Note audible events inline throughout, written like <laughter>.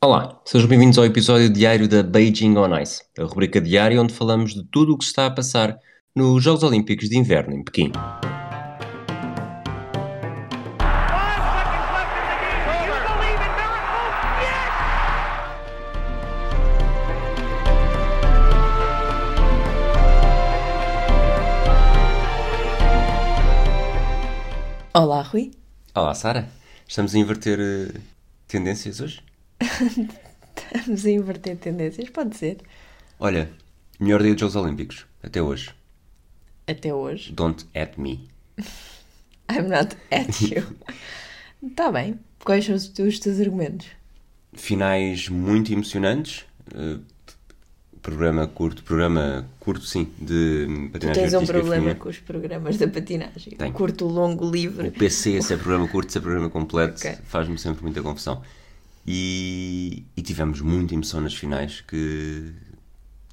Olá, sejam bem-vindos ao episódio diário da Beijing on Ice, a rubrica diária onde falamos de tudo o que se está a passar nos Jogos Olímpicos de Inverno em Pequim. Olá, Rui. Olá, Sara. Estamos a inverter uh, tendências hoje? <laughs> Estamos a inverter tendências, pode ser. Olha, melhor dia dos Jogos Olímpicos, até hoje. Até hoje. Don't at me. <laughs> I'm not at you. Está <laughs> bem. Quais são os teus, os teus argumentos? Finais muito emocionantes. uh, programa curto, programa curto, sim, de Tu patinagem tens um problema com os programas da patinagem. Tenho. Curto, longo, O livre. PC, se é programa curto, se é programa completo, Ok. faz-me sempre muita confusão. E, e tivemos muita emoção nas finais, que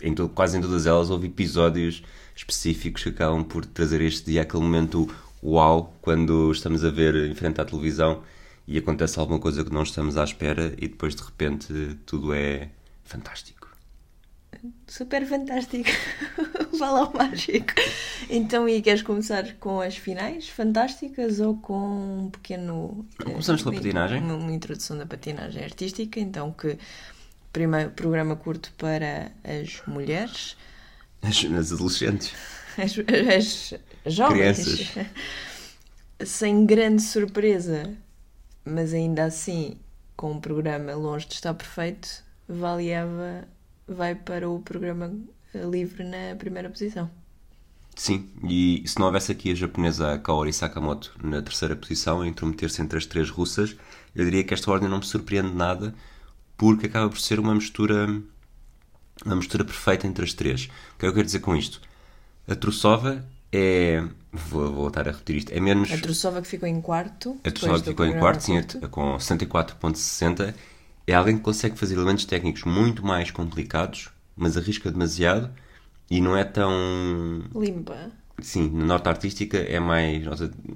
em to- quase em todas elas houve episódios específicos que acabam por trazer este dia, aquele momento uau, quando estamos a ver em frente à televisão e acontece alguma coisa que não estamos à espera e depois de repente tudo é fantástico. Super fantástico. <laughs> Vá lá o mágico. Então, e queres começar com as finais fantásticas ou com um pequeno. Começamos pela eh, patinagem? Uma, uma introdução da patinagem artística. Então, que. Primeiro, programa curto para as mulheres, As, as adolescentes. as, as jovens. Crianças. <laughs> Sem grande surpresa, mas ainda assim, com um programa longe de estar perfeito, Valieva vai para o programa eh, livre na primeira posição. Sim, e se não houvesse aqui a japonesa Kaori Sakamoto na terceira posição, a intrometer-se entre as três russas, eu diria que esta ordem não me surpreende nada, porque acaba por ser uma mistura uma mistura perfeita entre as três. O que é que eu quero dizer com isto? A Trusova é. Vou, voltar a repetir isto. É menos. A Trusova que ficou em quarto. A Trusova do ficou em quarto, sim, com 64,60. É alguém que consegue fazer elementos técnicos muito mais complicados, mas arrisca demasiado e não é tão. Limpa. Sim, na nota artística é mais,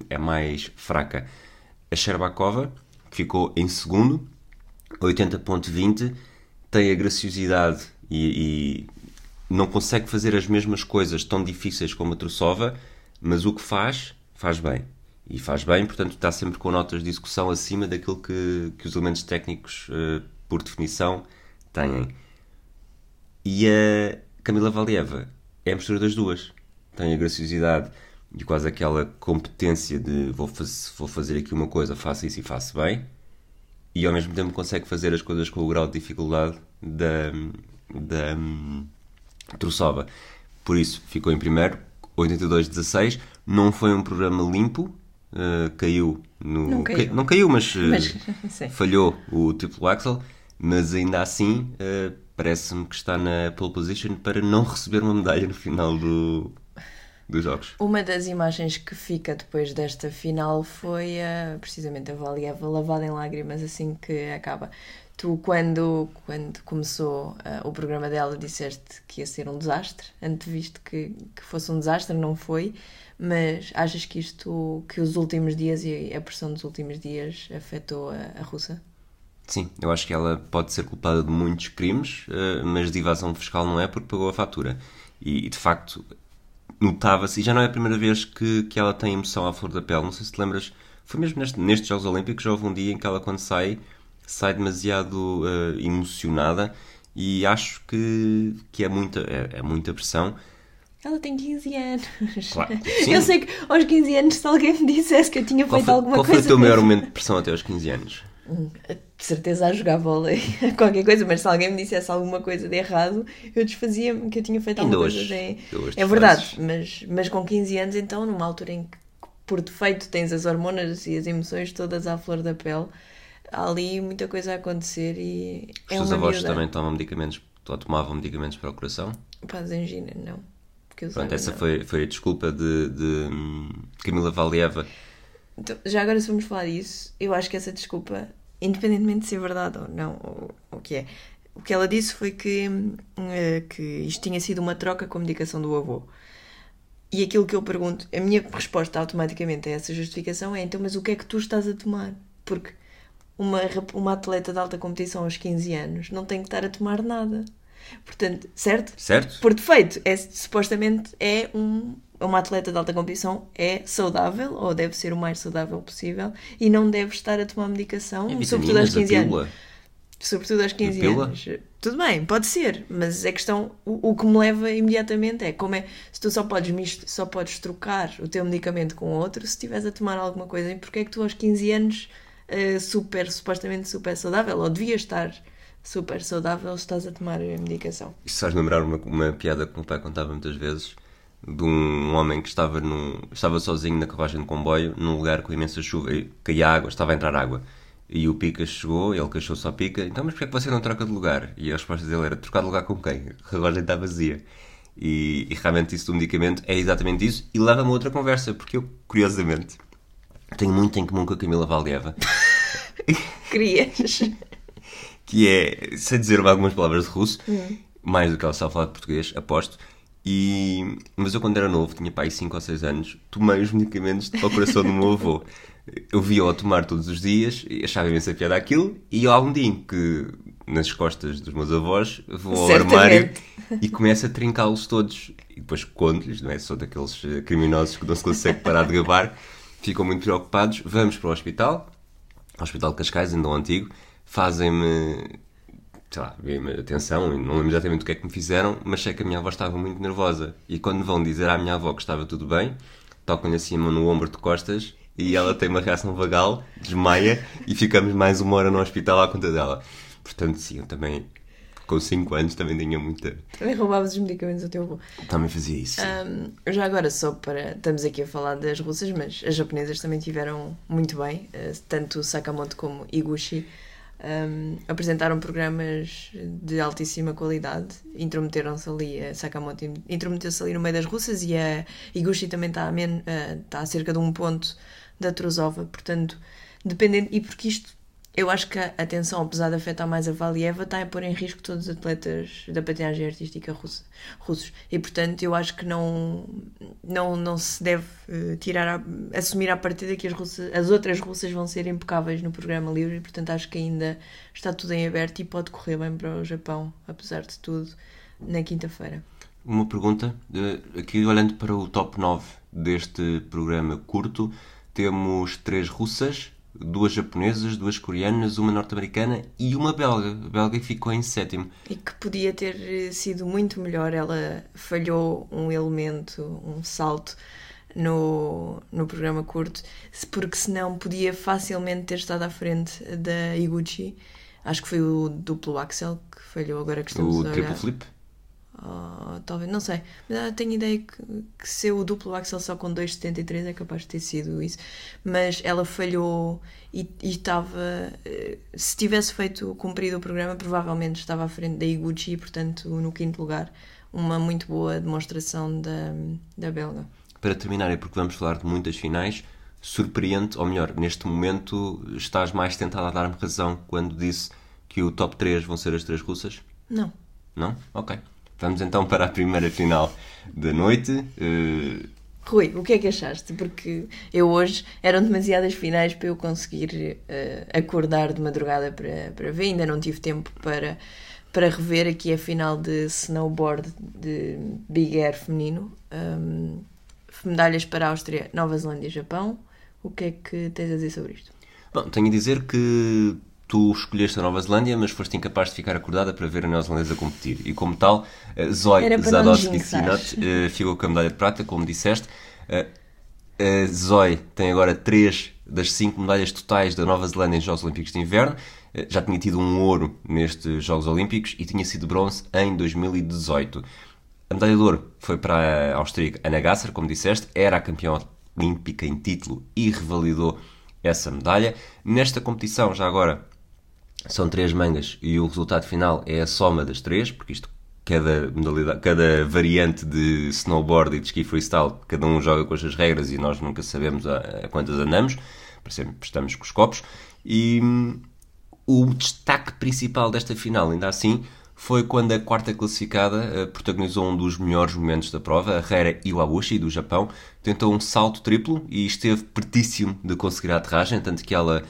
é mais fraca. A Sherbakova que ficou em segundo, 80.20, tem a graciosidade e, e não consegue fazer as mesmas coisas tão difíceis como a Trusova, mas o que faz, faz bem. E faz bem, portanto está sempre com notas de execução acima daquilo que, que os elementos técnicos, eh, por definição, têm. E a Camila Valieva é a mistura das duas. Tem a graciosidade e quase aquela competência de vou, faz- vou fazer aqui uma coisa, faço isso e faço bem. E ao mesmo tempo consegue fazer as coisas com o grau de dificuldade da, da hum, Trusova. Por isso, ficou em primeiro, 82-16. Não foi um programa limpo, eh, caiu no. Não caiu. cai- não caiu, mas, <laughs> eh, Mas, sim. falhou o triplo axel, mas ainda assim eh, parece-me que está na pole position para não receber uma medalha no final do, dos jogos. Uma das imagens que fica depois desta final foi a, precisamente a Valieva lavada em lágrimas assim que acaba. Tu, quando, quando começou ah, o programa dela, disseste que ia ser um desastre, anteviste que, que fosse um desastre, não foi, mas achas que isto, que os últimos dias e a pressão dos últimos dias afetou a, a russa? Sim, eu acho que ela pode ser culpada de muitos crimes, eh, mas de evasão fiscal não é porque pagou a fatura. E, de facto, notava-se, e já não é a primeira vez que, que ela tem emoção à flor da pele. Não sei se te lembras, foi mesmo neste, nestes Jogos Olímpicos, já houve um dia em que ela, quando sai, sai demasiado eh, emocionada e acho que, que é, muita, é, é muita pressão. Ela tem 15 anos. Claro, <laughs> sim. Eu sei que aos 15 anos, se alguém me dissesse que eu tinha Qual feito foi, alguma qual foi coisa. o teu maior momento de pressão até aos 15 anos? De certeza a jogar vôlei, <laughs> qualquer coisa, mas se alguém me dissesse alguma coisa de errado, eu desfazia-me que eu tinha feito alguma hoje. coisa de... Hoje É verdade, mas, mas com 15 anos, então, numa altura em que por defeito tens as hormonas e as emoções todas à flor da pele, há ali muita coisa a acontecer e Os é teus avós miúda. também tomam medicamentos, ou tomavam medicamentos para o coração? Pá, de angina, não. Pronto, saiba, essa não. foi, foi a desculpa de, de hum, Camila Valieva. Então, já agora, se vamos falar disso, eu acho que essa desculpa, independentemente de ser verdade ou não, ou o que é, o que ela disse foi que, hum, eh, que isto tinha sido uma troca com a medicação do avô. E aquilo que eu pergunto, a minha resposta automaticamente a essa justificação é: então, mas o que é que tu estás a tomar? Porque uma, uma atleta de alta competição aos 15 anos não tem que estar a tomar nada. Portanto, certo? Certo. Por defeito, é, supostamente é um, uma atleta de alta competição é saudável, ou deve ser o mais saudável possível, e não deve estar a tomar medicação, E sobretudo aos vitaminas, 15 a anos. Sobretudo aos 15 pílula? anos. Tudo bem, pode ser, mas a questão, o, o que me leva imediatamente é como é se tu só podes, misto, só podes trocar o teu medicamento com outro se estiveres a tomar alguma coisa, e porque é que tu aos 15 anos, eh, super, supostamente super saudável, ou devias estar super saudável, estás a tomar a medicação? Isto faz lembrar uma, uma piada que o meu pai contava muitas vezes de um homem que estava, num, estava sozinho na carruagem de comboio num lugar com imensa chuva e caía água, estava a entrar água. E o Pica chegou, ele queixou-se ao Pica, então mas porquê é que você não troca de lugar? E a resposta dele era, trocar de lugar com quem? <laughs> A carruagem está vazia. E, e realmente isso do medicamento é exatamente isso e leva-me a outra conversa, porque eu, curiosamente, tenho muito em comum com a Camila Valieva. <laughs> Querias? que é, sei dizer algumas palavras de russo, mais do que ela sabe falar de português, aposto. E, mas eu, quando era novo, tinha pai 5 ou 6 anos, tomei os medicamentos para o coração do meu avô. <laughs> Eu via-o a tomar todos os dias, achava imensa piada aquilo, e há um dia em que, nas costas dos meus avós, vou ao Certamente. armário e começo a trincá-los todos. E depois conto-lhes, não é? Sou daqueles eh, criminosos que não se consegue parar de gabar, ficam muito preocupados. Vamos para o hospital, Hospital de Cascais, ainda o antigo, fazem-me, sei lá, atenção, e não lembro exatamente o que é que me fizeram, mas sei que a minha avó estava muito nervosa. E quando vão dizer à minha avó que estava tudo bem, tocam-lhe assim a mão no ombro de costas e ela tem uma reação vagal, desmaia e ficamos mais uma hora no hospital à conta dela. Portanto, sim, eu também, com 5 anos, também tinha muita. Também roubavas os medicamentos ao teu avô. Também fazia isso. Hum, já agora, só para. Estamos aqui a falar das russas, mas as japonesas também tiveram muito bem. eh, Tanto Sakamoto como Iguchi hum, apresentaram programas de altíssima qualidade. Intrometeram-se ali, a Sakamoto intrometeu-se ali no meio das russas e a Iguchi também está a, men- eh, está a cerca de um ponto da Trusova. Portanto, dependendo. E porque isto. Eu acho que a atenção, apesar de afetar mais a Valieva, está a pôr em risco todos os atletas da patinagem artística russa, russos. E, portanto, eu acho que não, não, não se deve eh, tirar a- assumir à partida que as, russas, as outras russas vão ser impecáveis no programa livre e, portanto, acho que ainda está tudo em aberto e pode correr bem para o Japão, apesar de tudo, na quinta-feira. Uma pergunta, eh, aqui olhando para o top 9 deste programa curto, temos três russas, duas japonesas, duas coreanas, uma norte-americana e uma belga. A belga ficou em sétimo. E que podia ter sido muito melhor. Ela falhou um elemento, um salto no, no programa curto, porque senão podia facilmente ter estado à frate da Iguchi. Acho que foi o duplo Axel que falhou agora que estamos O a triple olhar. flip. Oh, talvez, não sei. Mas ah, tenho ideia que, que ser o duplo axel só com 2,73 é capaz de ter sido isso. Mas ela falhou e e estava. eh, Se tivesse feito cumprido o programa, provavelmente estava à frente da Iguchi, portanto, no quinto lugar. Uma muito boa demonstração da, da belga. Para terminar, é porque vamos falar de muitas finais, surpreende, ou melhor, neste momento estás mais tentado a dar-me razão quando disse que o top 3 vão ser as três russas? Não. Não? Ok. Vamos então para a primeira final da noite. Eh, Rui, o que é que achaste? Porque eu hoje eram demasiadas finais para eu conseguir eh, acordar de madrugada para, para ver, ainda não tive tempo para, para rever aqui a final de snowboard de Big Air feminino. Hum, medalhas para a Áustria, Nova Zelândia e Japão. O que é que tens a dizer sobre isto? Bom, tenho a dizer que tu escolheste a Nova Zelândia, mas foste incapaz de ficar acordada para ver a neozelandesa competir. E como tal, a Zoe Zadowski eh, ficou com a medalha de prata, como disseste. Eh, Zoe tem agora três das cinco medalhas totais da Nova Zelândia em Jogos Olímpicos de Inverno. Eh, Já tinha tido um ouro nestes Jogos Olímpicos e tinha sido bronze em 2018. A medalha de ouro foi para a austríaca Anna Gasser, como disseste, era a campeã olímpica em título e revalidou essa medalha. Nesta competição, já agora, são três mangas e o resultado final é a soma das três, porque isto, cada, modalidade, cada variante de snowboard e de ski freestyle, cada um joga com as suas regras e nós nunca sabemos a, a quantas andamos, por sempre estamos com os copos. E hum, o destaque principal desta final, ainda assim, foi quando a quarta classificada eh, protagonizou um dos melhores momentos da prova, a Hera Iwabushi, do Japão, tentou um salto triplo e esteve pertíssimo de conseguir a aterragem, tanto que ela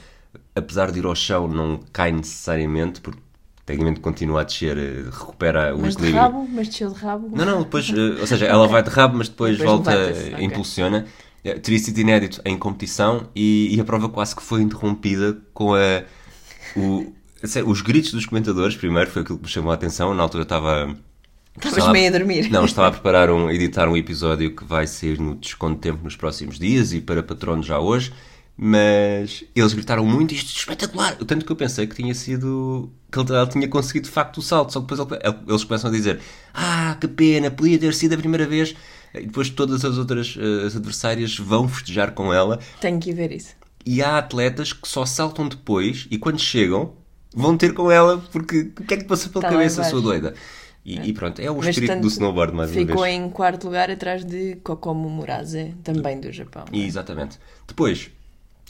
apesar de ir ao chão, não cai necessariamente, porque tecnicamente continua a descer, eh, recupera o Mas de equilíbrio. rabo, mas desceu de rabo. Não, não, depois, <laughs> eh, ou seja, ela vai de rabo, mas depois, Depois volta, levanta-se, ok. impulsiona. Eh, Teria sido inédito em competição e, e a prova quase que foi interrompida com a, o, os gritos dos comentadores. Primeiro foi aquilo que me chamou a atenção. Na altura estava. Estavas estava- meio a dormir. Não, estava a preparar um, editar um episódio que vai sair no desconto de tempo nos próximos dias e para patronos já hoje. Mas eles gritaram muito, isto é espetacular! Tanto que eu pensei que tinha sido. que ele, ele tinha conseguido de facto o salto. Só que depois ele- eles começam a dizer: Ah, que pena, podia ter sido a primeira vez. E depois todas as outras eh, as adversárias vão festejar com ela. Tenho que ver isso. E há atletas que só saltam depois e quando chegam vão ter com ela porque o que é que passa pela Tá cabeça, sou doida. E, e pronto, é o Mas, espírito tanto, do snowboard mais uma Ficou vez. em quarto lugar atrás de Kokomo Murase, também do Japão. E, exatamente. Depois,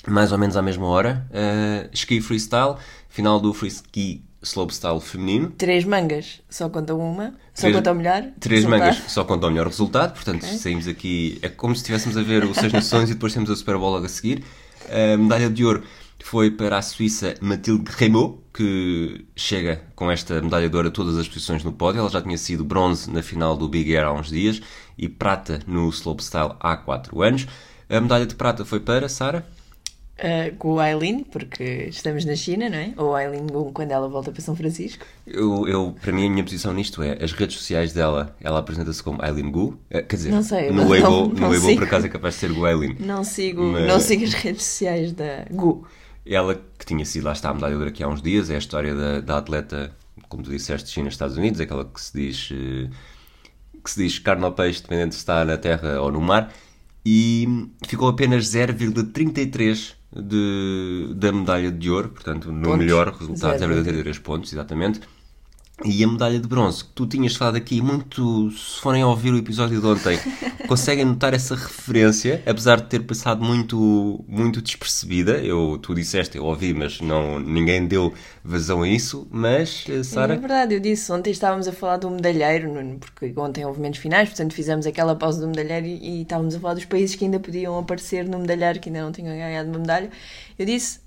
mais ou menos à mesma hora, uh, ski freestyle, final do free ski slopestyle feminino. Três mangas, só conta uma. Só Três- conta o melhor. Três resultado. mangas só contam o melhor resultado, portanto Ok. saímos aqui. É como se estivéssemos a ver o Seis Nações e depois temos a Super Bowl logo a seguir. A medalha de ouro foi para a Suíça Mathilde Renaud, que chega com esta medalha de ouro a todas as posições no pódio. Ela já tinha sido bronze na final do Big Air há uns dias e prata no slopestyle há 4 anos. A medalha de prata foi para Sara. Uh, com o Aileen, porque estamos na China, não é? Ou Aileen Gung quando ela volta para São Francisco. Eu, eu, para mim, a minha posição nisto é as redes sociais dela. Ela apresenta-se como Aileen Gu. Eh, Quer dizer, Não sei, no Weibo, não- no não Weibo sigo. por acaso é capaz de ser Gu Aileen. Não sigo, Mas- não sigo as redes sociais da Gu. Ela que tinha sido, lá está, a medalha de ouro aqui há uns dias, é a história da, da atleta, como tu disseste, China, Estados Unidos, aquela que se diz eh, que se diz carne ao peixe, dependendo se está na terra ou no mar, e ficou apenas 0,33 de, da medalha de ouro, portanto, no Pontos. melhor resultado, 0,33 0,33 pontos, exatamente. E a medalha de bronze, que tu tinhas falado aqui muito, se forem a ouvir o episódio de ontem, <laughs> conseguem notar essa referência, apesar de ter passado muito, muito despercebida. Eu, tu disseste, eu ouvi, mas não, ninguém deu vazão a isso. Mas, eh, É Sara, verdade, eu disse. Ontem estávamos a falar do medalheiro, porque ontem houve menos finais, portanto fizemos aquela pausa do medalheiro e, e estávamos a falar dos países que ainda podiam aparecer no medalheiro, que ainda não tinham ganhado uma medalha. Eu disse: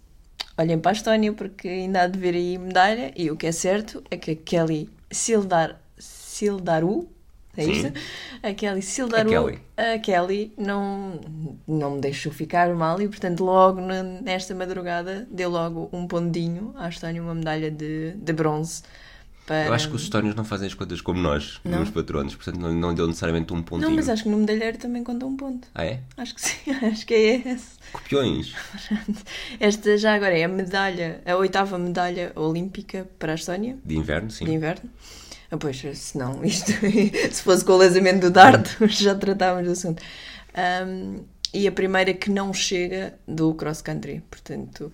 olhem para a Estónia, porque ainda há de ver aí medalha. E o que é certo é que a Kelly Sildar, Sildaru. É isto? A Kelly Sildaru, A Kelly. a Kelly não, não me deixou ficar mal e, portanto, logo nesta madrugada deu logo um pondinho à Estónia, uma medalha de, de bronze. Para... eu acho que os estónios não fazem as contas como nós, Não? nos patronos, portanto não, não deu necessariamente um pontinho. Não, mas acho que no medalheiro também conta um ponto. Ah, é? Acho que sim, <laughs> acho que é esse. Copiões. Esta já agora é a medalha, a oitava medalha olímpica para a Estónia, De inverno, sim. de inverno. Ah, pois, se não, isto, <laughs> se fosse com o lançamento do dardo, <laughs> já tratávamos do assunto. Ahm, e a primeira que não chega do cross-country. Portanto,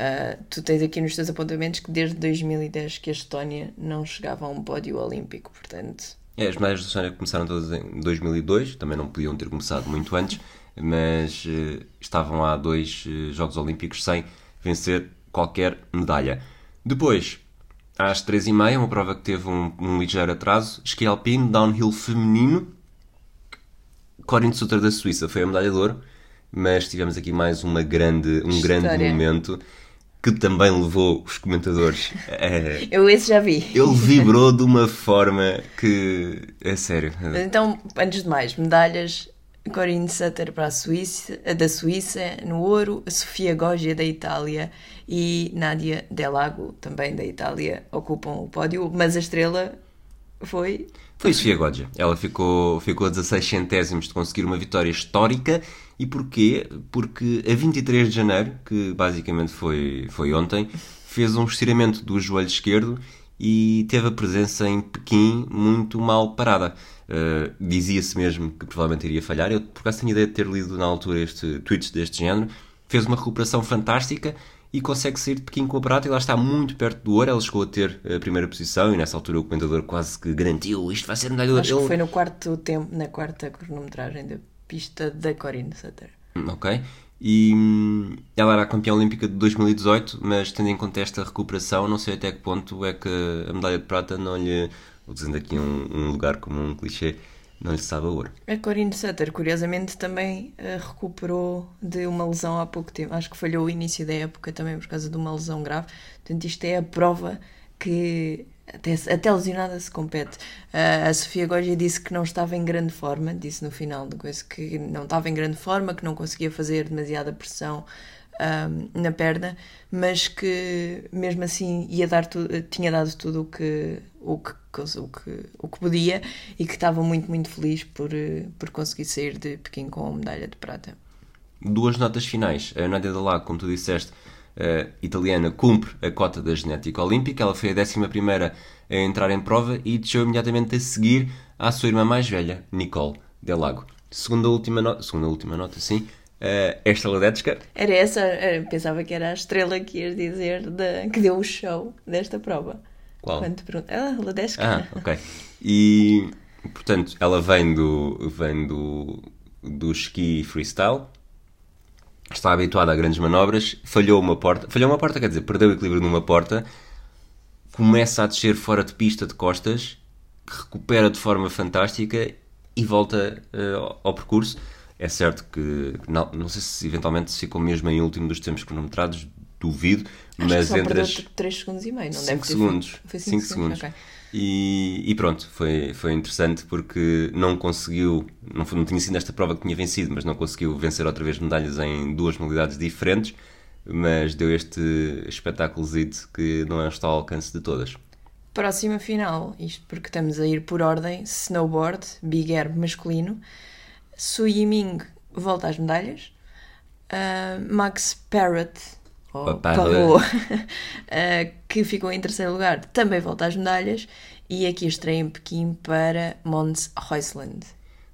ah, tu tens aqui nos teus apontamentos que desde 2010 que a Estónia não chegava a um pódio olímpico. Portanto, É, as medalhas da Estónia começaram todas em 2002, também não podiam ter começado muito antes, mas eh, estavam há dois eh, Jogos Olímpicos sem vencer qualquer medalha. Depois, às 3h30, uma prova que teve um, um ligeiro atraso, esqui alpino, downhill feminino, Corinne Sutter da Suíça foi a medalha de ouro, mas tivemos aqui mais uma grande, um grande História. momento que também levou os comentadores a, eu esse já vi. ele vibrou de uma forma que. É sério. Então, antes de mais, medalhas. Corinne Sutter para a Suíça, da Suíça no ouro, a Sofia Goggia da Itália e Nadia Delago, também da Itália, ocupam o pódio, mas a estrela foi Foi Sofia Goggia. Ela ficou, ficou a 16 centésimos de conseguir uma vitória histórica. E porquê? Porque a 23 de janeiro, que basicamente foi, foi ontem, fez um estiramento do joelho esquerdo e teve a presença em Pequim muito mal parada. Uh, Dizia-se mesmo que provavelmente iria falhar. Eu, por acaso, tenho ideia de ter lido na altura este tweets deste género. Fez uma recuperação fantástica e consegue sair de Pequim com a prata e lá está muito perto do ouro. Ela chegou a ter a primeira posição e nessa altura o comentador quase que garantiu isto vai ser medalha de ouro. Acho que Ele- foi no quarto tempo, na quarta cronometragem da pista da Corinne Sutter. Ok. E hum, ela era a campeã olímpica de 2018, mas tendo em conta esta recuperação, não sei até que ponto é que a medalha de prata não lhe. Vou dizendo aqui um, um lugar como um clichê. Não lhe sabe a ouro. A Corinne Sutter, curiosamente, também uh, recuperou de uma lesão há pouco tempo. Acho que falhou o início da época também por causa de uma lesão grave. Portanto, isto é a prova que até, até lesionada se compete. Uh, a Sofia Goggia disse que não estava em grande forma, disse no final do coisa que não estava em grande forma, que não conseguia fazer demasiada pressão um, na perna, mas que mesmo assim ia dar tinha dado tudo o que, o que, o que, o que podia e que estava muito, muito feliz por, por conseguir sair de Pequim com a medalha de prata. Duas notas finais. A Nadia Dalá, como tu disseste, italiana, cumpre a cota da genética olímpica. Ela foi a 11 a entrar em prova e deixou imediatamente a seguir à sua irmã mais velha, Nicole Delago. Segunda última nota, segunda última nota, sim, Uh, esta Ladetska. Era essa, era, pensava que era a estrela que ias dizer de, que deu o show desta prova. Qual? Quando te pergunto, ah, Ladetska. Ah, ok. <laughs> E, portanto, ela vem do, vem do, do ski freestyle, está habituada a grandes manobras, falhou uma porta, falhou uma porta, quer dizer, perdeu o equilíbrio numa porta, começa a descer fora de pista de costas, recupera de forma fantástica e volta uh, ao percurso é certo que, não, não sei se eventualmente ficou mesmo em último dos tempos cronometrados, duvido, Acho mas que só entre as. 3 segundos e meio, não 5 deve ter segundos. Foi 5 5 segundos. ok. E, e pronto, foi, foi interessante porque não conseguiu, não, foi, não tinha sido nesta prova que tinha vencido, mas não conseguiu vencer outra vez medalhas em duas modalidades diferentes, mas deu este espetáculo que não está ao alcance de todas. Próxima final, isto porque estamos a ir por ordem: snowboard, big air masculino. Su Yiming volta às medalhas. Uh, Max Parrott, ou Parrot. Uh, <laughs> que ficou em terceiro lugar, também volta às medalhas. E aqui estreia em Pequim para Mons Huisland,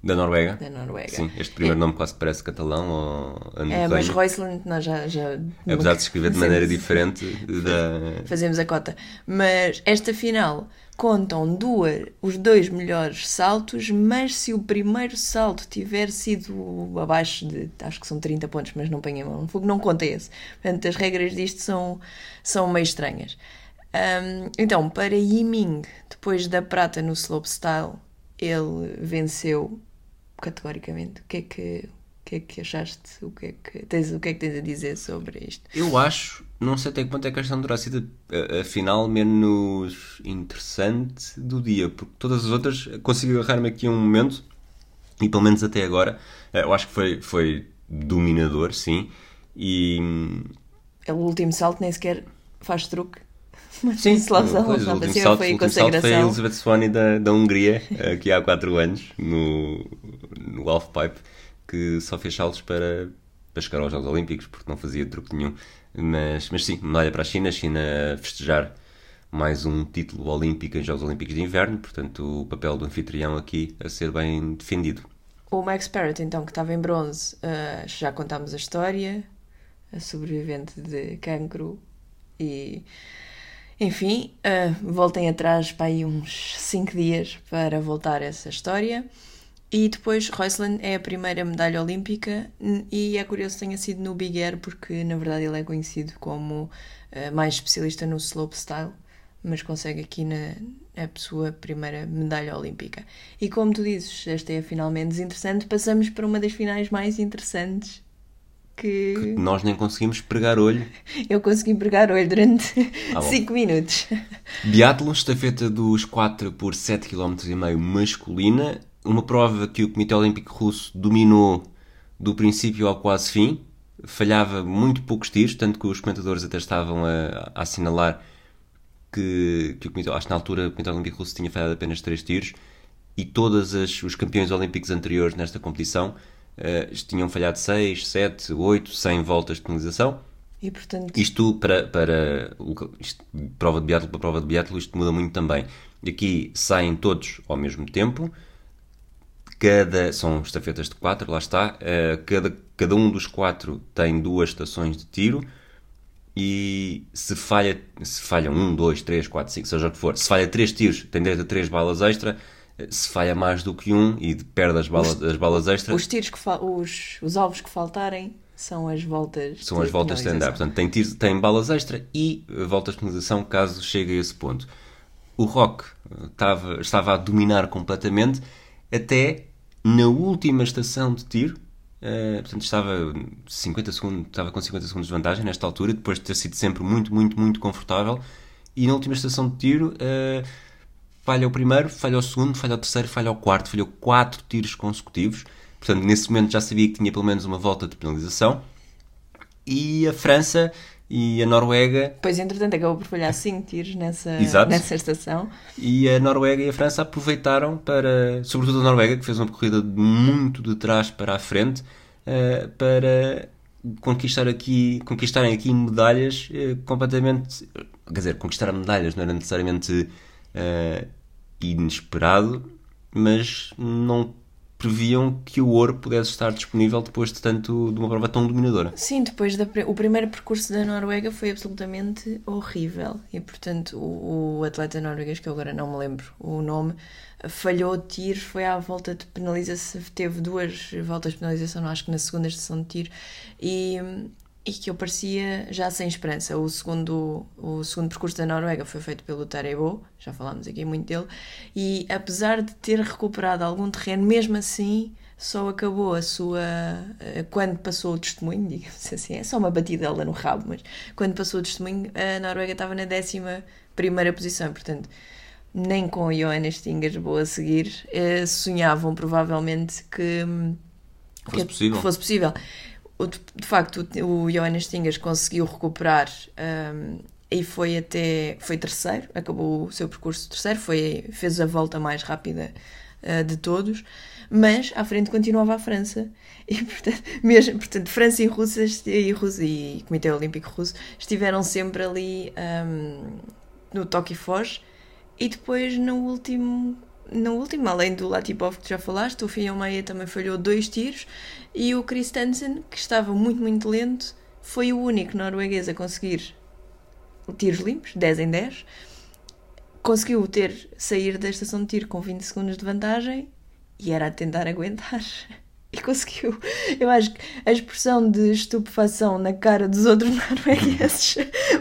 Da Noruega? da Noruega. Sim, este primeiro nome quase parece catalão ou É, mas. Huisland nós já, já Apesar de escrever de maneira diferente da, <laughs> Fazemos a cota. Mas esta final contam duas, os dois melhores saltos, mas se o primeiro salto tiver sido abaixo de, acho que são 30 pontos, mas não ponha a mão no fogo, não conta esse. Portanto, as regras disto são, são meio estranhas. Ahm, então, para Yiming, depois da prata no slopestyle, ele venceu categoricamente. O que é que, o que, é que achaste? O que, é que, tens, o que é que tens a dizer sobre isto? Eu acho, não sei até que ponto é que esta terá sido a, a final menos interessante do dia, porque todas as outras consigo agarrar-me aqui a um momento, e pelo menos até agora, eh, eu acho que foi, foi dominador, sim, e O último salto nem sequer faz truque. Mas Sim, se lá, lá, pois, o último salto, foi a último salto foi a. Elizabeth Swanny da, da Hungria, aqui há 4 anos, no, no halfpipe, que só fez saltos para, para chegar aos Jogos Olímpicos, porque não fazia truque nenhum. Mas, mas sim, medalha para a China, a China a festejar mais um título olímpico em Jogos Olímpicos de Inverno, portanto o papel do anfitrião aqui a ser bem defendido. O Max Parrott, então, que estava em bronze, ah, já contámos a história, a sobrevivente de cancro e. Enfim, ah, voltem atrás para aí uns 5 dias para voltar a essa história. E depois, Roisland é a primeira medalha olímpica e é curioso que tenha sido no Big Air, porque na verdade ele é conhecido como ah, mais especialista no slopestyle, mas consegue aqui na, a sua primeira medalha olímpica. E como tu dizes, esta é a final menos interessante, passamos para uma das finais mais interessantes que Nós nem conseguimos pregar olho. <laughs> eu consegui pregar olho durante Ah, bom. 5 minutos. Biathlon, estafeta dos 4 por 7 km e meio masculina, uma prova que o Comitê Olímpico Russo dominou do princípio ao quase fim, falhava muito poucos tiros, tanto que os comentadores até estavam a, a assinalar que, que o Comitê, acho que na altura o Comitê Olímpico Russo tinha falhado apenas 3 tiros e todos os campeões olímpicos anteriores nesta competição eh, tinham falhado 6, 7, 8, 100 voltas de penalização. E portanto, Isto para, para isto, prova de biatlo para prova de biatlo, isto muda muito também. Aqui saem todos ao mesmo tempo, cada são estafetas de quatro, lá está. eh, cada, cada um dos quatro tem duas estações de tiro e se falha, se falham um, dois, três, quatro, cinco, seja o que for, se falha três tiros, tem direito a três balas extra. Eh, Se falha mais do que um e perde as balas, as balas extra, os tiros que os, os alvos que faltarem são as voltas São as voltas stand-up. Portanto, tem, tiros- tem balas extra e eh, voltas de penalização caso chegue a esse ponto. O Rock eh, estava, estava a dominar completamente até na última estação de tiro. Uh, portanto, estava, 50 segundos, estava com 50 segundos de vantagem nesta altura, depois de ter sido sempre muito, muito, muito confortável. E na última estação de tiro, uh, falha o primeiro, falha o segundo, falha o terceiro, falha o quarto, falhou quatro tiros consecutivos. Portanto, nesse momento já sabia que tinha pelo menos uma volta de penalização. E a França e a Noruega. Pois, entretanto, acabou por falhar 5 tiros nessa, nessa estação. E a Noruega e a França aproveitaram para, sobretudo a Noruega, que fez uma corrida muito de trás para a frente, uh, para conquistar aqui, conquistarem aqui medalhas uh, completamente. Quer dizer, conquistar medalhas não era necessariamente uh, inesperado, mas não previam que o ouro pudesse estar disponível depois de tanto de uma prova tão dominadora. Sim, depois da, o primeiro percurso da Noruega foi absolutamente horrível e portanto o, o atleta norueguês que eu agora não me lembro o nome falhou tiros, foi à volta de penalização, teve duas voltas de penalização, acho que na segunda estação de tiro e e que eu parecia já sem esperança. O segundo, o segundo percurso da Noruega foi feito pelo Tarebo, já falámos aqui muito dele, e apesar de ter recuperado algum terreno, mesmo assim só acabou a sua. Eh, quando passou o testemunho, <laughs> digamos assim, é só uma batidela no rabo, mas quando passou o testemunho, a Noruega estava na décima primeira posição, portanto. Nem com o Johannes Stingers a seguir, eh, sonhavam provavelmente que, fosse, que, possível. que fosse possível de facto, o Johannes Stingers conseguiu recuperar um, e foi até foi terceiro, acabou o seu percurso terceiro, foi, fez a volta mais rápida uh, de todos, mas à frente continuava a França. E, portanto, mesmo, portanto França e Rússia e, e Comitê Olímpico Russo estiveram sempre ali um, no toque e foge. E depois, no último no último, além do Latipov que já falaste, o Fion Maia também falhou dois tiros e o Christensen, que estava muito, muito lento, foi o único norueguês a conseguir tiros limpos, 10 em 10. Conseguiu ter sair da estação de tiro com 20 segundos de vantagem e era a tentar aguentar. <laughs> E conseguiu. Eu acho que a expressão de estupefação na cara dos outros <laughs> noruegueses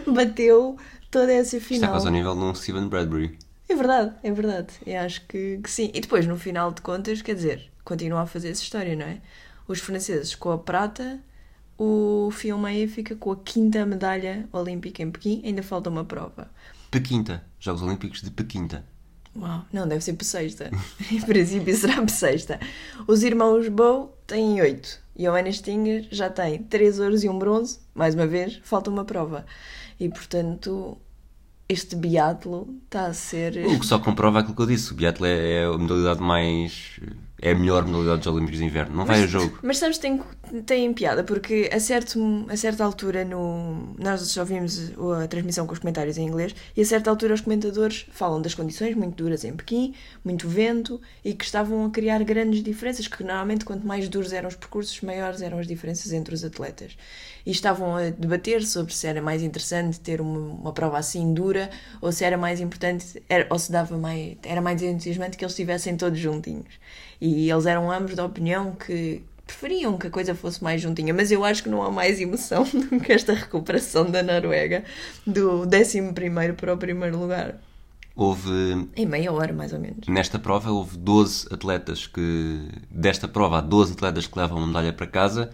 bateu toda essa final. Está quase ao nível de um Steven Bradbury. É verdade, é verdade. Eu acho que, que, sim. E depois, no final de contas, quer dizer, continua a fazer essa história, não é? Os franceses com a prata, o Fiumeia fica com a quinta medalha olímpica em Pequim, ainda falta uma prova. Pequinta, Jogos Olímpicos de Pequinta. Uau, não, deve ser sexta. <laughs> em princípio será sexta. Os irmãos Bow têm oito. E o Ana Stinger já tem três ouros e um bronze. Mais uma vez, falta uma prova. E portanto, este biatlo está a ser. O que só comprova aquilo que eu disse: o biatlo é, é a modalidade mais. É a melhor modalidade dos Olímpicos de Inverno. Não vai a jogo. Mas sabes, tem, tem piada, porque a, certo, a certa altura no, nós já vimos a transmissão com os comentários em inglês e a certa altura os comentadores falam das condições muito duras em Pequim, muito vento e que estavam a criar grandes diferenças, que normalmente quanto mais duros eram os percursos, maiores eram as diferenças entre os atletas e estavam a debater sobre se era mais interessante ter uma, uma prova assim dura ou se era mais importante, era, ou se dava mais, era mais entusiasmante que eles estivessem todos juntinhos. E eles eram ambos da opinião que preferiam que a coisa fosse mais juntinha, mas eu acho que não há mais emoção <laughs> do que esta recuperação da Noruega do 11 para o primeiro lugar. Houve. Em meia hora, mais ou menos. Nesta prova, houve 12 atletas que. Desta prova, há 12 atletas que levam uma medalha para casa,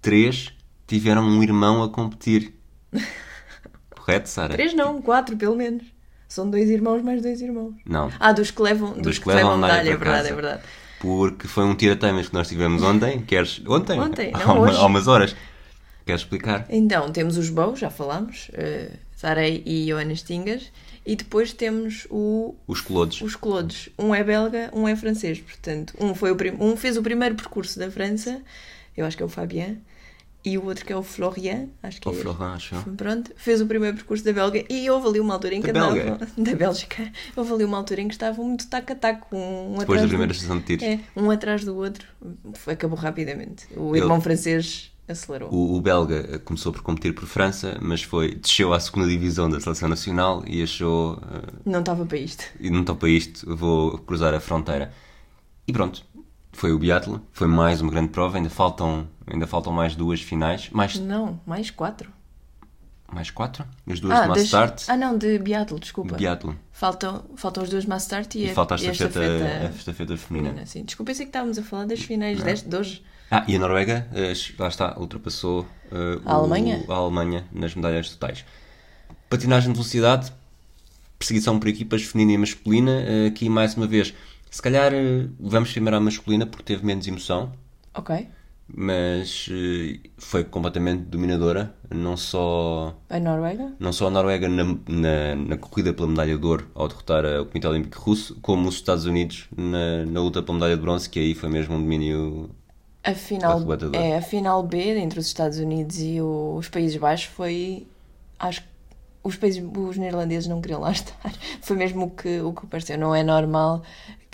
3 tiveram um irmão a competir. <laughs> Correto, Sara? Três não, quatro pelo menos. São dois irmãos mais dois irmãos. Não. Ah, dos que levam, dos, dos que, que levam medalha, é verdade, é verdade. Porque foi um tira-temas que nós tivemos ontem. Queres. Ontem? Ontem, não, há, uma, há umas horas. Queres explicar? Então, temos os bows, já falámos, uh, Sarei e Johannes Tingas, e depois temos o... Os colodos. Os colodos. Um é belga, um é francês, portanto, um, foi o prim... um fez o primeiro percurso da França, eu acho que é o Fabien, e o outro que é o Florian, acho que o é. Florian, acho. Pronto, fez o primeiro percurso da Bélgica e houve ali uma altura em que da. <laughs> Da Bélgica. Houve ali uma altura em que estavam muito tac a tac, um Depois da primeira sessão de tiros. É, um atrás do outro. Acabou rapidamente. O irmão francês acelerou. O, o, belga começou por competir por França, mas foi desceu à segunda divisão da seleção nacional e achou. Uh, não estava para isto. E não estou para isto, vou cruzar a fronteira. E pronto, foi o biatlo, foi mais uma grande prova, ainda faltam, ainda faltam mais duas finais. Mais... Não, mais quatro. mais quatro. As duas Ah, de das- start, ah, não, de biatlo, desculpa. biatlo. Faltam, faltam as duas mass start e, E a, falta a e a estafeta, estafeta a estafeta feminina. feminina. Sim. Desculpa, pensei que estávamos a falar das finais deste, de hoje. Ah, e a Noruega, eh, lá está, ultrapassou eh, A o- Alemanha? a Alemanha nas medalhas totais. Patinagem de velocidade, perseguição por equipas feminina e masculina. eh, aqui, mais uma vez, se calhar eh, vamos primeiro à masculina porque teve menos emoção, Ok. mas eh, foi completamente dominadora. Não só, A Noruega? não só a Noruega na, na, na corrida pela medalha de ouro ao derrotar o Comitê Olímpico Russo, como os Estados Unidos na, na luta pela medalha de bronze, que aí foi mesmo um domínio A final, é, a final B entre os Estados Unidos e os Países Baixos foi. Acho que os, países, os neerlandeses não queriam lá <laughs> estar. Foi mesmo o que, o que pareceu. Não é normal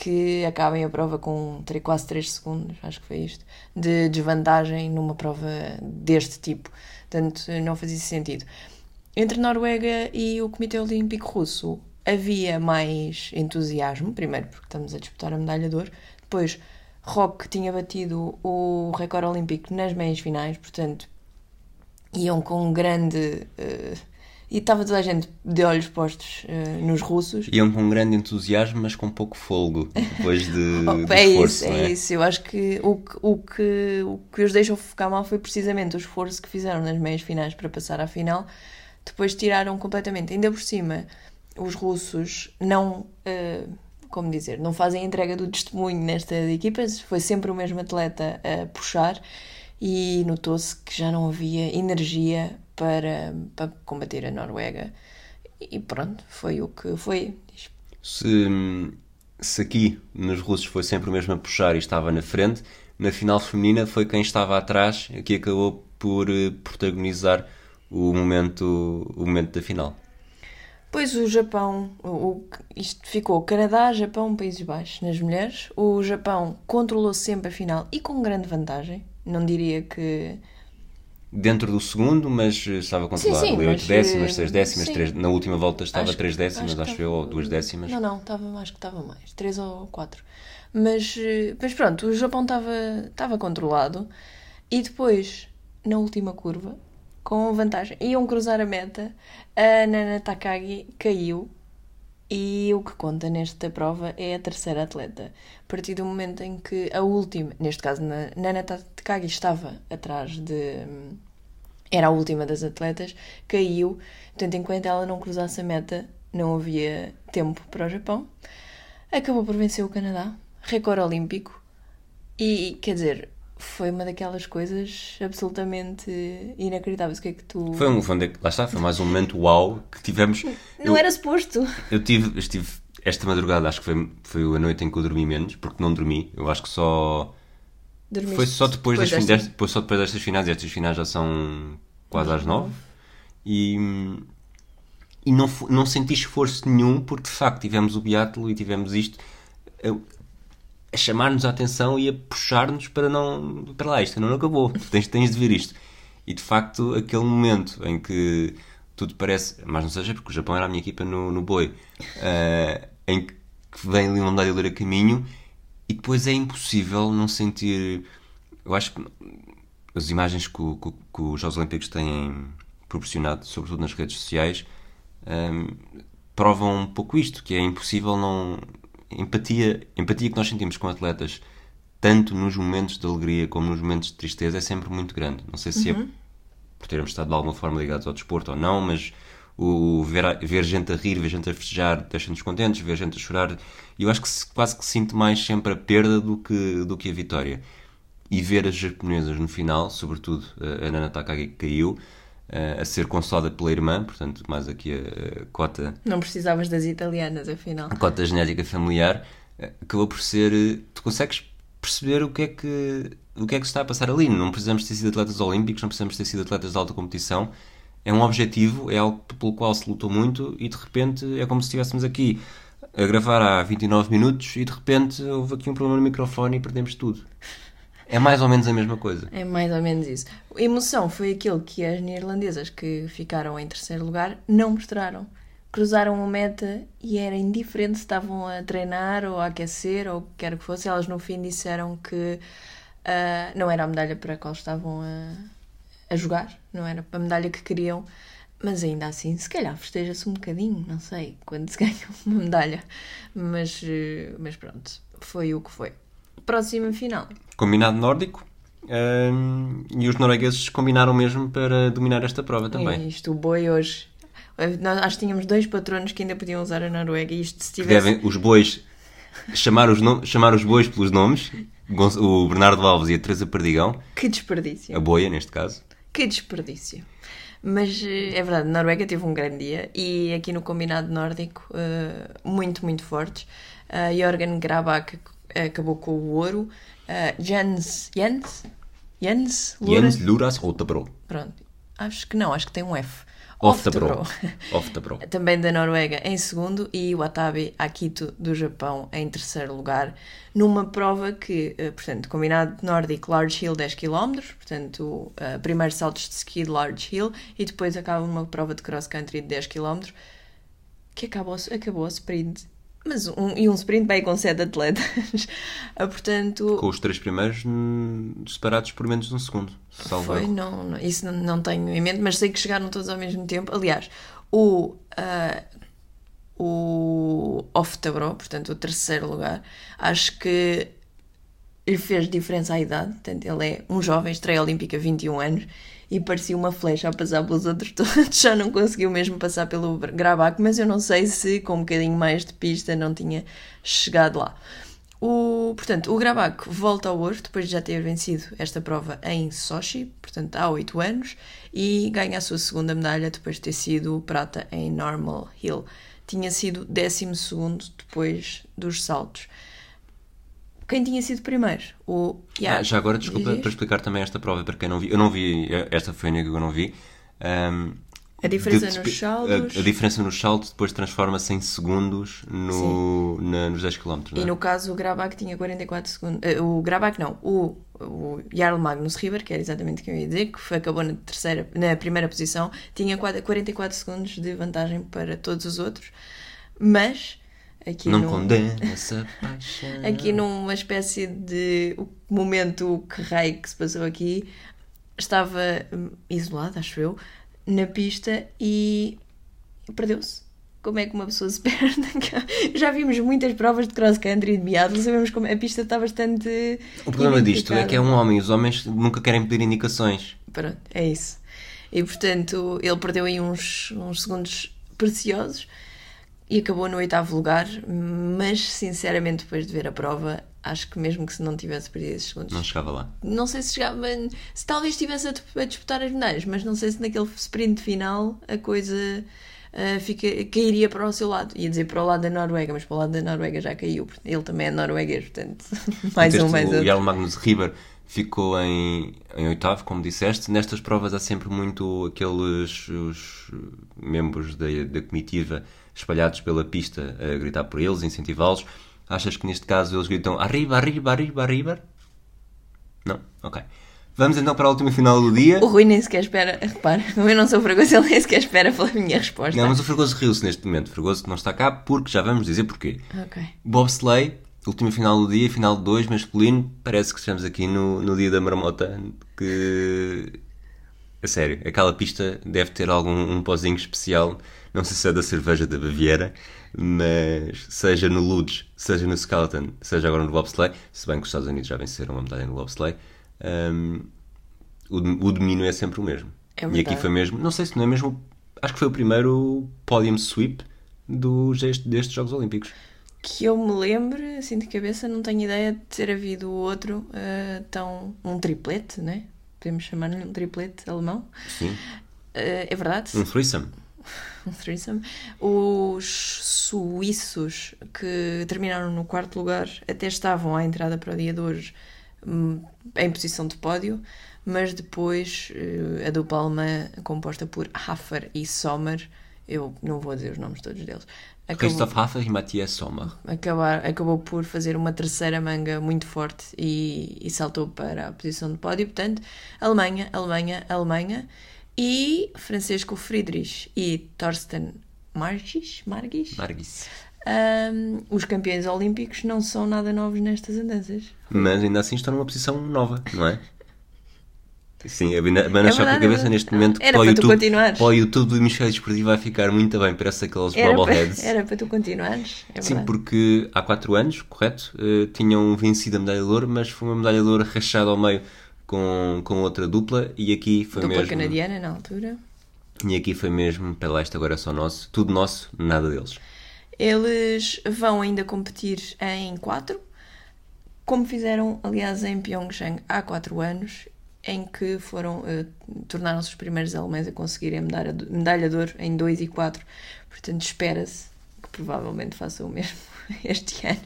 que acabem a prova com quase 3 segundos, acho que foi isto, de desvantagem numa prova deste tipo. Portanto, não fazia sentido. Entre Noruega e o Comitê Olímpico Russo havia mais entusiasmo, primeiro porque estamos a disputar a medalha de ouro, depois Rock tinha batido o recorde olímpico nas meias finais, portanto iam com grande. eh, e estava toda a gente de olhos postos eh, nos russos. Iam com grande entusiasmo, mas com pouco folgo depois <laughs> de, Oh, é esforço, isso, é é? isso. Eu acho que o, que o que o que os deixou ficar mal foi precisamente o esforço que fizeram nas meias finais para passar à final. Depois tiraram completamente. Ainda por cima, os russos não. eh, como dizer, não fazem entrega do testemunho nestas equipas. Foi sempre o mesmo atleta a puxar e notou-se que já não havia energia para, para combater a Noruega. E pronto, foi o que foi. Se, se aqui nos russos foi sempre o mesmo a puxar e estava na frente, na final feminina foi quem estava atrás que acabou por eh, protagonizar o momento, o momento da final. Pois o Japão, o, o- isto ficou Canadá, Japão, Países Baixos nas mulheres. O Japão controlou sempre a final e com grande vantagem. Não diria que. Dentro do segundo, mas eh, estava controlado. sim, Ali mas, oito décimas, eh, seis décimas, sim. na última volta estava Acho- três décimas, acho acho, que eu, ou estava- duas décimas. Não, não, estava, acho que estava mais. Três ou quatro. Mas, eh, mas pronto, o Japão estava, estava controlado. E depois, na última curva, com vantagem, iam cruzar a meta. A Nana Takagi caiu. E o que conta nesta prova é a terceira atleta. A partir do momento em que a última, neste caso, na- Nana Takagi estava atrás de. Era a última das atletas, caiu. Portanto, enquanto ela não cruzasse a meta, não havia tempo para o Japão. Acabou por vencer o Canadá, recorde olímpico. E, quer dizer, foi uma daquelas coisas absolutamente inacreditáveis. O que é que tu. Foi um, foi um de- lá está, foi mais um momento uau que tivemos. Não Eu- era suposto. Eu tive, estive esta madrugada, acho que foi, foi a noite em que eu dormi menos, porque não dormi. Eu acho que só. Dormiste Foi só depois, das, fin- desta- dest- depois só depois destas finais, e estas finais já são quase às nove. E, e não, não senti esforço nenhum, porque de facto tivemos o biatlo e tivemos isto a, a chamar-nos a atenção e a puxar-nos para não. Para lá, isto não acabou, tens, tens de ver isto. E de facto, aquele momento em que tudo parece, mas não seja porque o Japão era a minha equipa no, no boi, eh, em que vem ali uma medalha a caminho e depois é impossível não sentir. Eu acho que as imagens que, o- que que os Jogos Olímpicos têm proporcionado, sobretudo nas redes sociais, hum, provam um pouco isto, que é impossível não... Empatia, empatia que nós sentimos com atletas, tanto nos momentos de alegria como nos momentos de tristeza, é sempre muito grande. Não sei se é por termos estado de alguma forma ligados ao desporto ou não, mas o ver, ver gente a rir, ver gente a festejar deixa-nos contentes, ver gente a chorar. E eu acho que se- quase que sinto mais sempre a perda do que, do que a vitória. E ver as japonesas no final, sobretudo eh, a Nana Takagi que caiu, a ser consolada pela irmã, portanto, mais aqui a, a cota Não precisavas das italianas, afinal. a cota genética familiar eh, acabou por ser. eh, Tu consegues perceber o que é que o que é que se está a passar ali. Não precisamos ter sido atletas olímpicos, não precisamos ter sido atletas de alta competição. É um objetivo, é algo pelo qual se lutou muito e de repente é como se estivéssemos aqui a gravar há 29 minutos e de repente houve aqui um problema no microfone e perdemos tudo. É mais ou menos a mesma coisa. É mais ou menos isso. Emoção foi aquilo que as neerlandesas que ficaram em terceiro lugar não mostraram. Cruzaram a meta e era indiferente se estavam a treinar ou a aquecer ou o que quer que fosse. Elas no fim disseram que ah, não era a medalha para a qual estavam a, a jogar, não era a medalha que queriam. Mas ainda assim, se calhar festeja-se um bocadinho, não sei, quando se <laughs> ganha uma medalha. Mas, eh, mas pronto, foi o que foi. Próxima final. Combinado nórdico. hum, e os noruegueses combinaram mesmo para dominar esta prova também. E isto, o boi hoje. Eh, Nós acho que tínhamos dois patronos que ainda podiam usar a Noruega e isto se tivesse. devem os bois chamar os, nom- chamar os bois pelos nomes. O Bernardo Alves e a Teresa Perdigão, Que desperdício. a boia neste caso. Que desperdício. Mas eh, é verdade, a Noruega teve um grande dia e aqui no combinado nórdico, eh, muito, muito fortes. Uh, Jorgen Grabach acabou com o ouro. Uh, Jens. Jens? Jens? Lura? Jens Luras Rotabro. Pronto. Acho que não, acho que tem um F. Oftebro. Oftabro. <laughs> Também da Noruega em segundo e Watabe Akito do Japão em terceiro lugar, numa prova que, eh, portanto, combinado nórdico Large Hill 10 km, portanto, eh, primeiro saltos de ski de Large Hill e depois acaba uma prova de cross country de 10 km que acabou, acabou a sprint. Mas um, e um sprint bem com 7 atletas. <laughs> Ah, portanto, Com os três primeiros hum, separados por menos de um segundo. Salvo Foi, não, não- isso não, não tenho em mente, mas sei que chegaram todos ao mesmo tempo. Aliás, o, ah, o Oftabro, portanto, o terceiro lugar, acho que lhe fez diferença à idade. Portanto, ele é um jovem, estreia olímpica, 21 anos, e parecia uma flecha a passar pelos outros todos. <laughs> Já não conseguiu mesmo passar pelo Grabac, mas eu não sei se com um bocadinho mais de pista não tinha chegado lá. O, portanto, o Grabac volta ao ouro depois de já ter vencido esta prova em Sochi, portanto há 8 anos, e ganha a sua segunda medalha depois de ter sido prata em Normal Hill. Tinha sido 12 depois dos saltos. Quem tinha sido primeiro? O Ah, já agora, desculpa, para explicar também esta prova para quem não vi. Eu não vi, eh, esta foi a única que eu não vi. Ahm, A diferença de- nos saltos. A, a diferença nos saltos depois transforma-se em segundos no, na- nos 10 km. Não E é? no caso o Grabac tinha 44 segundos. eh, o Grabac não, o, o Jarl Magnus Rieber, que era exatamente o que eu ia dizer, que foi- acabou na, terceira, na primeira posição, tinha quadra- 44 segundos de vantagem para todos os outros. Mas aqui Não no- condena <laughs> essa paixão. aqui numa espécie de o momento que raio que se passou aqui, estava hum, isolado, acho eu, na pista e perdeu-se. Como é que uma pessoa se <laughs> perde? Já vimos muitas provas de cross country e de biatlo, sabemos como a pista está bastante. O problema disto é que é um homem os homens nunca querem pedir indicações. Pronto, é isso. E portanto, ele perdeu aí uns, uns segundos preciosos e acabou no oitavo lugar, mas sinceramente, depois de ver a prova, acho que mesmo que se não tivesse perdido esses segundos, Não chegava lá. não sei se chegava, se talvez estivesse a, a disputar as medalhas, mas não sei se naquele sprint final a coisa ah, fica, cairia para o seu lado. Ia dizer para o lado da Noruega, mas para o lado da Noruega já caiu. Ele também é norueguês, portanto, <laughs> mais um, mais o outro. Jarl Magnus Rieber ficou em, em oitavo, como disseste. Nestas provas há sempre muito aqueles os membros da, da comitiva espalhados pela pista a gritar por eles, incentivá-los. Achas que neste caso eles gritam arriba, arriba, arriba, arriba? Não? Ok. Vamos então para a última final do dia. O Rui nem sequer espera, repara, <laughs> eu não sou fregoso, ele nem sequer espera pela minha resposta. Não, mas o Fregoso riu-se neste momento. O Fregoso não está cá porque já vamos dizer porquê. Ok. Bobsleigh, última final do dia, final de 2, masculino. Parece que estamos aqui no, no dia da marmota. Que. A sério, aquela pista deve ter algum um pozinho especial. Não sei se é da cerveja da Baviera, mas seja no Ludes, seja no Skeleton, seja agora no Bobsleigh, se bem que os Estados Unidos já venceram uma medalha no Bobsleigh, hum, o, o domínio é sempre o mesmo. É e aqui foi mesmo, não sei se não é mesmo, acho que foi o primeiro podium sweep dos, deste- destes Jogos Olímpicos. Que eu me lembre, assim de cabeça, não tenho ideia de ter havido outro ah, tão. um triplete, né? Podemos chamar-lhe um triplete alemão. Sim. Ah, é verdade? Um threesome. Um threesome. Os suíços que terminaram no quarto lugar até estavam à entrada para o dia de hoje hum, em posição de pódio, mas depois eh, a dupla alemã composta por Hafer e Sommer, eu não vou dizer os nomes todos deles, acabou, Christoph Hafer e Matthias Sommer. acabar, acabou por fazer uma terceira manga muito forte e, e saltou para a posição de pódio. Portanto, Alemanha, Alemanha, Alemanha e Francisco Friedrich e Thorsten Margis, Margis Margis. Ahm, os campeões olímpicos não são nada novos nestas andanças. Mas ainda assim estão numa posição nova, não é? Sim, a Bana É choca a cabeça é neste momento. Era para para tu YouTube, para o YouTube do Hemisfério Desportivo vai ficar muito bem. Parece aqueles Era para, bobbleheads. <laughs> era para tu continuares. É Sim, verdade. porque há 4 anos, correto? eh, tinham vencido a medalha de ouro, mas foi uma medalha de ouro rachada ao meio com, com outra dupla e aqui foi Dupla mesmo. canadiana na altura. E aqui foi mesmo, pela esta agora é só nosso, tudo nosso, nada deles. Eles vão ainda competir em 4, como fizeram, aliás, em Pyeongchang há 4 anos, em que foram eh, tornaram-se os primeiros alemães a conseguirem a medalha, medalha de ouro em 2 e 4. Portanto, espera-se que provavelmente façam o mesmo <laughs> este ano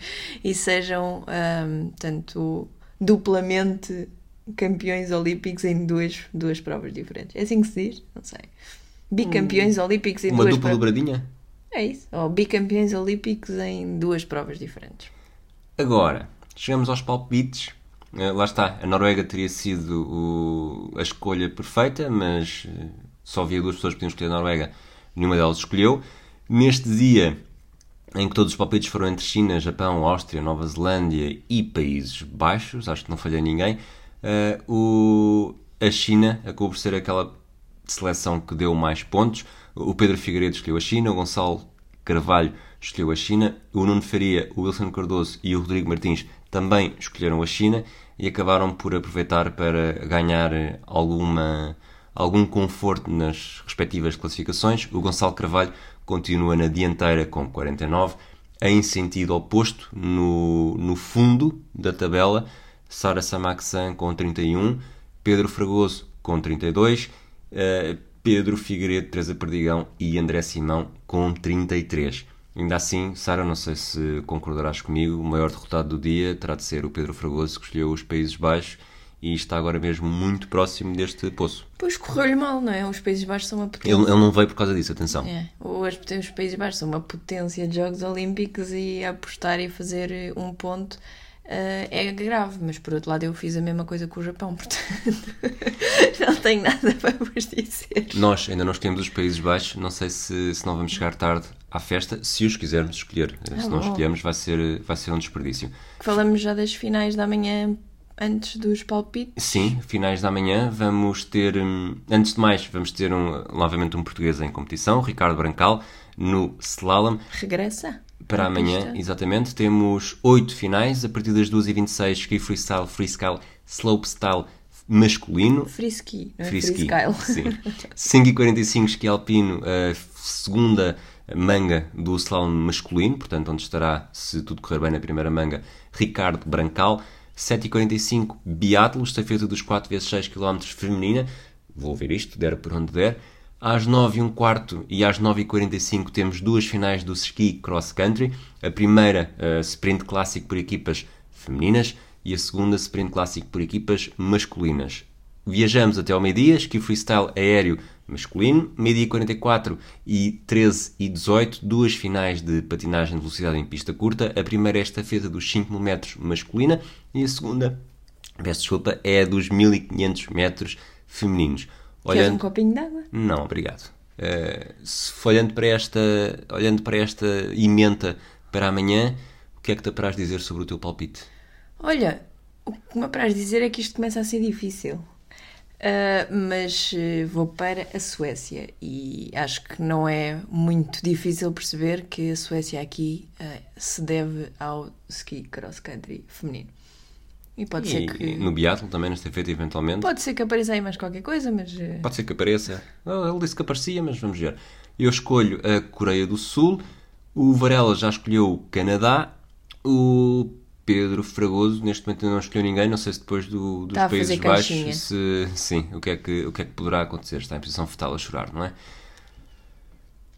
e sejam, ahm, tanto duplamente campeões olímpicos em duas, duas provas diferentes. É assim que se diz? Não sei. Bicampeões olímpicos em Uma duas dupla provas. dobradinha? É isso. Ou bicampeões olímpicos em duas provas diferentes. Agora, chegamos aos palpites. Eh, lá está, a Noruega teria sido o- a escolha perfeita, mas eh, só havia duas pessoas que podiam escolher a Noruega, nenhuma delas escolheu. Neste dia em que todos os palpites foram entre China, Japão, Áustria, Nova Zelândia e Países Baixos, acho que não falhei ninguém, eh, o- a China acabou por ser aquela seleção que deu mais pontos. O Pedro Figueiredo escolheu a China, o Gonçalo Carvalho escolheu a China, o Nuno Faria, o Wilson Cardoso e o Rodrigo Martins também escolheram a China e acabaram por aproveitar para ganhar eh, alguma, algum conforto nas respectivas classificações. O Gonçalo Carvalho continua na dianteira com 49, em sentido oposto, no, no fundo da tabela, Sara Samaxan com 31, Pedro Fragoso com 32, eh, Pedro Figueiredo, Teresa Perdigão e André Simão com 33. Ainda assim, Sara, não sei se concordarás comigo, o maior derrotado do dia terá de ser o Pedro Fragoso, que escolheu os Países Baixos e está agora mesmo muito próximo deste poço. Pois correu-lhe mal, não é? Os Países Baixos são uma potência. Ele, ele não veio por causa disso, atenção. É, os, os Países Baixos são uma potência de Jogos Olímpicos e apostar e fazer um ponto eh, é grave, mas por outro lado eu fiz a mesma coisa com o Japão, <laughs> portanto não tenho nada <laughs> para vos dizer. Nós ainda não escolhemos os Países Baixos, não sei se, se não vamos chegar tarde à festa, se os quisermos escolher. se não escolhermos, vai ser, vai ser um desperdício. Falamos já das finais da manhã antes dos palpites. Sim, finais da manhã vamos ter, hum, antes de mais, vamos ter um, novamente um português em competição, Ricardo Brancal, no slalom. Regressa? Para amanhã, pista. exatamente, temos oito finais, a partir das 2h26, ski freestyle, freestyle, slopestyle masculino, Frisky, não é? Freeski, Freestyle. sim. <laughs> 5h45 esqui alpino, a segunda manga do slalom masculino, portanto, onde estará, se tudo correr bem na primeira manga, Ricardo Brancal. 7h45 biatlo, estafeta dos 4 vezes 6 km feminina. Vou ver isto, der por onde der. Às 9h15 e às 9h45 temos duas finais do ski cross country. A primeira, eh, sprint clássico por equipas femininas e a segunda, sprint clássico por equipas masculinas. Viajamos até ao meio-dia, ski freestyle aéreo masculino, meio-dia 44 e 13 e 18, duas finais de patinagem de velocidade em pista curta. A primeira é esta feita dos 5 metros masculina e a segunda, peço desculpa, é a dos 1500 metros femininos. Queres um copinho de água? Não, obrigado. Eh, se olhando para esta, olhando para esta emenda para amanhã, o que é que te apraz dizer sobre o teu palpite? Olha, o que me apraz dizer é que isto começa a ser difícil. Ah, mas eh, vou para a Suécia e acho que não é muito difícil perceber que a Suécia aqui ah, se deve ao ski cross country feminino. E pode ser E que no biatlo também, nesta feita, eventualmente. pode ser que apareça aí mais qualquer coisa, mas eh, Pode ser que apareça. Ele disse que aparecia, mas vamos ver. Eu escolho a Coreia do Sul. O Varela já escolheu o Canadá. O Pedro Fragoso, neste momento não escolheu ninguém. Não sei se depois do- dos fazer Países. Baixos, se, sim, o que, é que, o que é que poderá acontecer. Está em posição fetal a chorar, não é?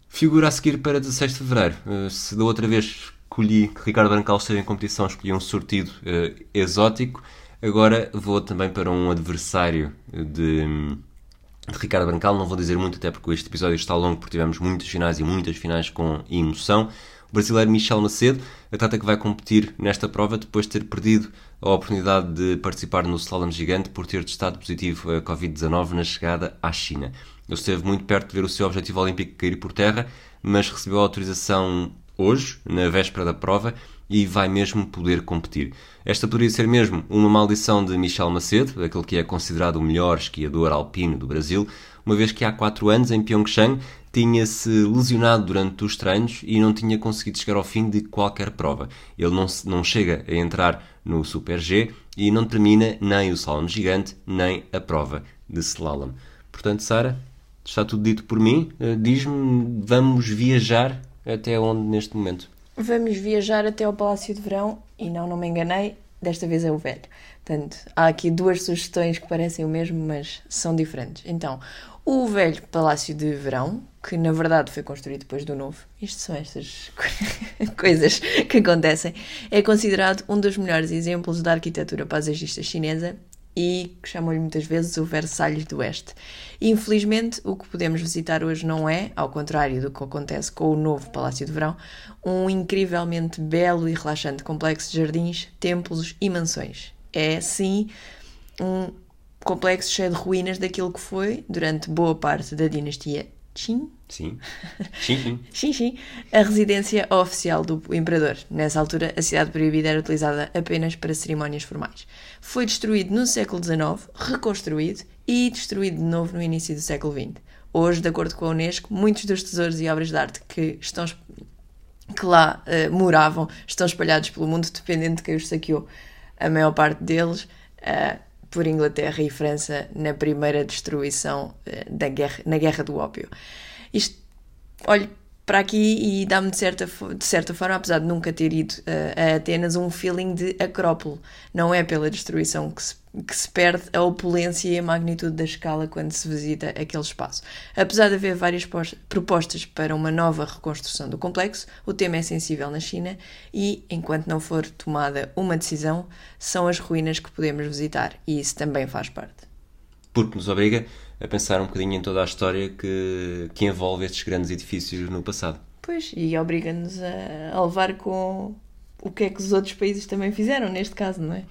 Figura a seguir para 16 de Fevereiro. Uh, se da outra vez escolhi que Ricardo Brancal esteve em competição, escolhi um sortido uh, exótico. Agora vou também para um adversário de, de Ricardo Brancal. Não vou dizer muito, até porque este episódio está longo, porque tivemos muitas finais e muitas finais com emoção. O brasileiro Michel Macedo, atleta que vai competir nesta prova depois de ter perdido a oportunidade de participar no slalom gigante por ter testado positivo a Covid-19 na chegada à China. Ele esteve muito perto de ver o seu objetivo olímpico cair por terra, mas recebeu autorização hoje, na véspera da prova, e vai mesmo poder competir. Esta poderia ser mesmo uma maldição de Michel Macedo, aquele que é considerado o melhor esquiador alpino do Brasil, uma vez que há 4 anos, em Pyeongchang, tinha-se lesionado durante os treinos e não tinha conseguido chegar ao fim de qualquer prova. Ele não, não chega a entrar no Super G e não termina nem o slalom gigante, nem a prova de slalom. Portanto, Sara, está tudo dito por mim. Eh, diz-me, vamos viajar até onde neste momento? Vamos viajar até ao Palácio de Verão e não, não me enganei, desta vez é o velho. Portanto, há aqui duas sugestões que parecem o mesmo, mas são diferentes. Então, o velho Palácio de Verão, que na verdade foi construído depois do novo, isto são estas <laughs> coisas que acontecem, é considerado um dos melhores exemplos da arquitetura paisagista chinesa e chamam-lhe muitas vezes o Versalhes do Oeste. Infelizmente, o que podemos visitar hoje não é, ao contrário do que acontece com o novo Palácio de Verão, um incrivelmente belo e relaxante complexo de jardins, templos e mansões. É, sim, um complexo cheio de ruínas daquilo que foi, durante boa parte da dinastia Qin. Sim. <laughs> Sim, sim. A residência oficial do imperador. Nessa altura, a cidade proibida era utilizada apenas para cerimónias formais. Foi destruído no século XIX, reconstruído e destruído de novo no início do século XX. Hoje, de acordo com a Unesco, muitos dos tesouros e obras de arte que estão que lá uh, moravam estão espalhados pelo mundo, dependendo de quem os saqueou. A maior parte deles uh, por Inglaterra e França na primeira destruição uh, da guerra, na Guerra do Ópio. Isto, olho para aqui e dá-me de certa, de certa forma, apesar de nunca ter ido uh, a Atenas, um feeling de Acrópole. Não é pela destruição que se, que se perde a opulência e a magnitude da escala quando se visita aquele espaço. Apesar de haver várias propostas para uma nova reconstrução do complexo, o tema é sensível na China e, enquanto não for tomada uma decisão, são as ruínas que podemos visitar e isso também faz parte. Porque nos obriga a pensar um bocadinho em toda a história que, que envolve estes grandes edifícios no passado. Pois, e obriga-nos a, a levar com o que é que os outros países também fizeram, neste caso, não é?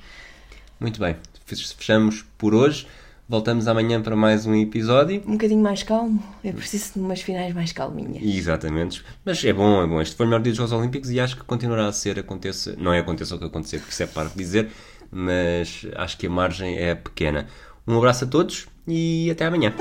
Muito bem, fechamos por hoje. Voltamos amanhã para mais um episódio. Um bocadinho mais calmo. Eu preciso de umas finais mais calminhas. Exatamente. Mas é bom, é bom. Este foi o melhor dia dos Jogos Olímpicos e acho que continuará a ser, aconteça. Não é aconteça o que acontecer, porque isso é para dizer, mas acho que a margem é pequena. Um abraço a todos e até amanhã.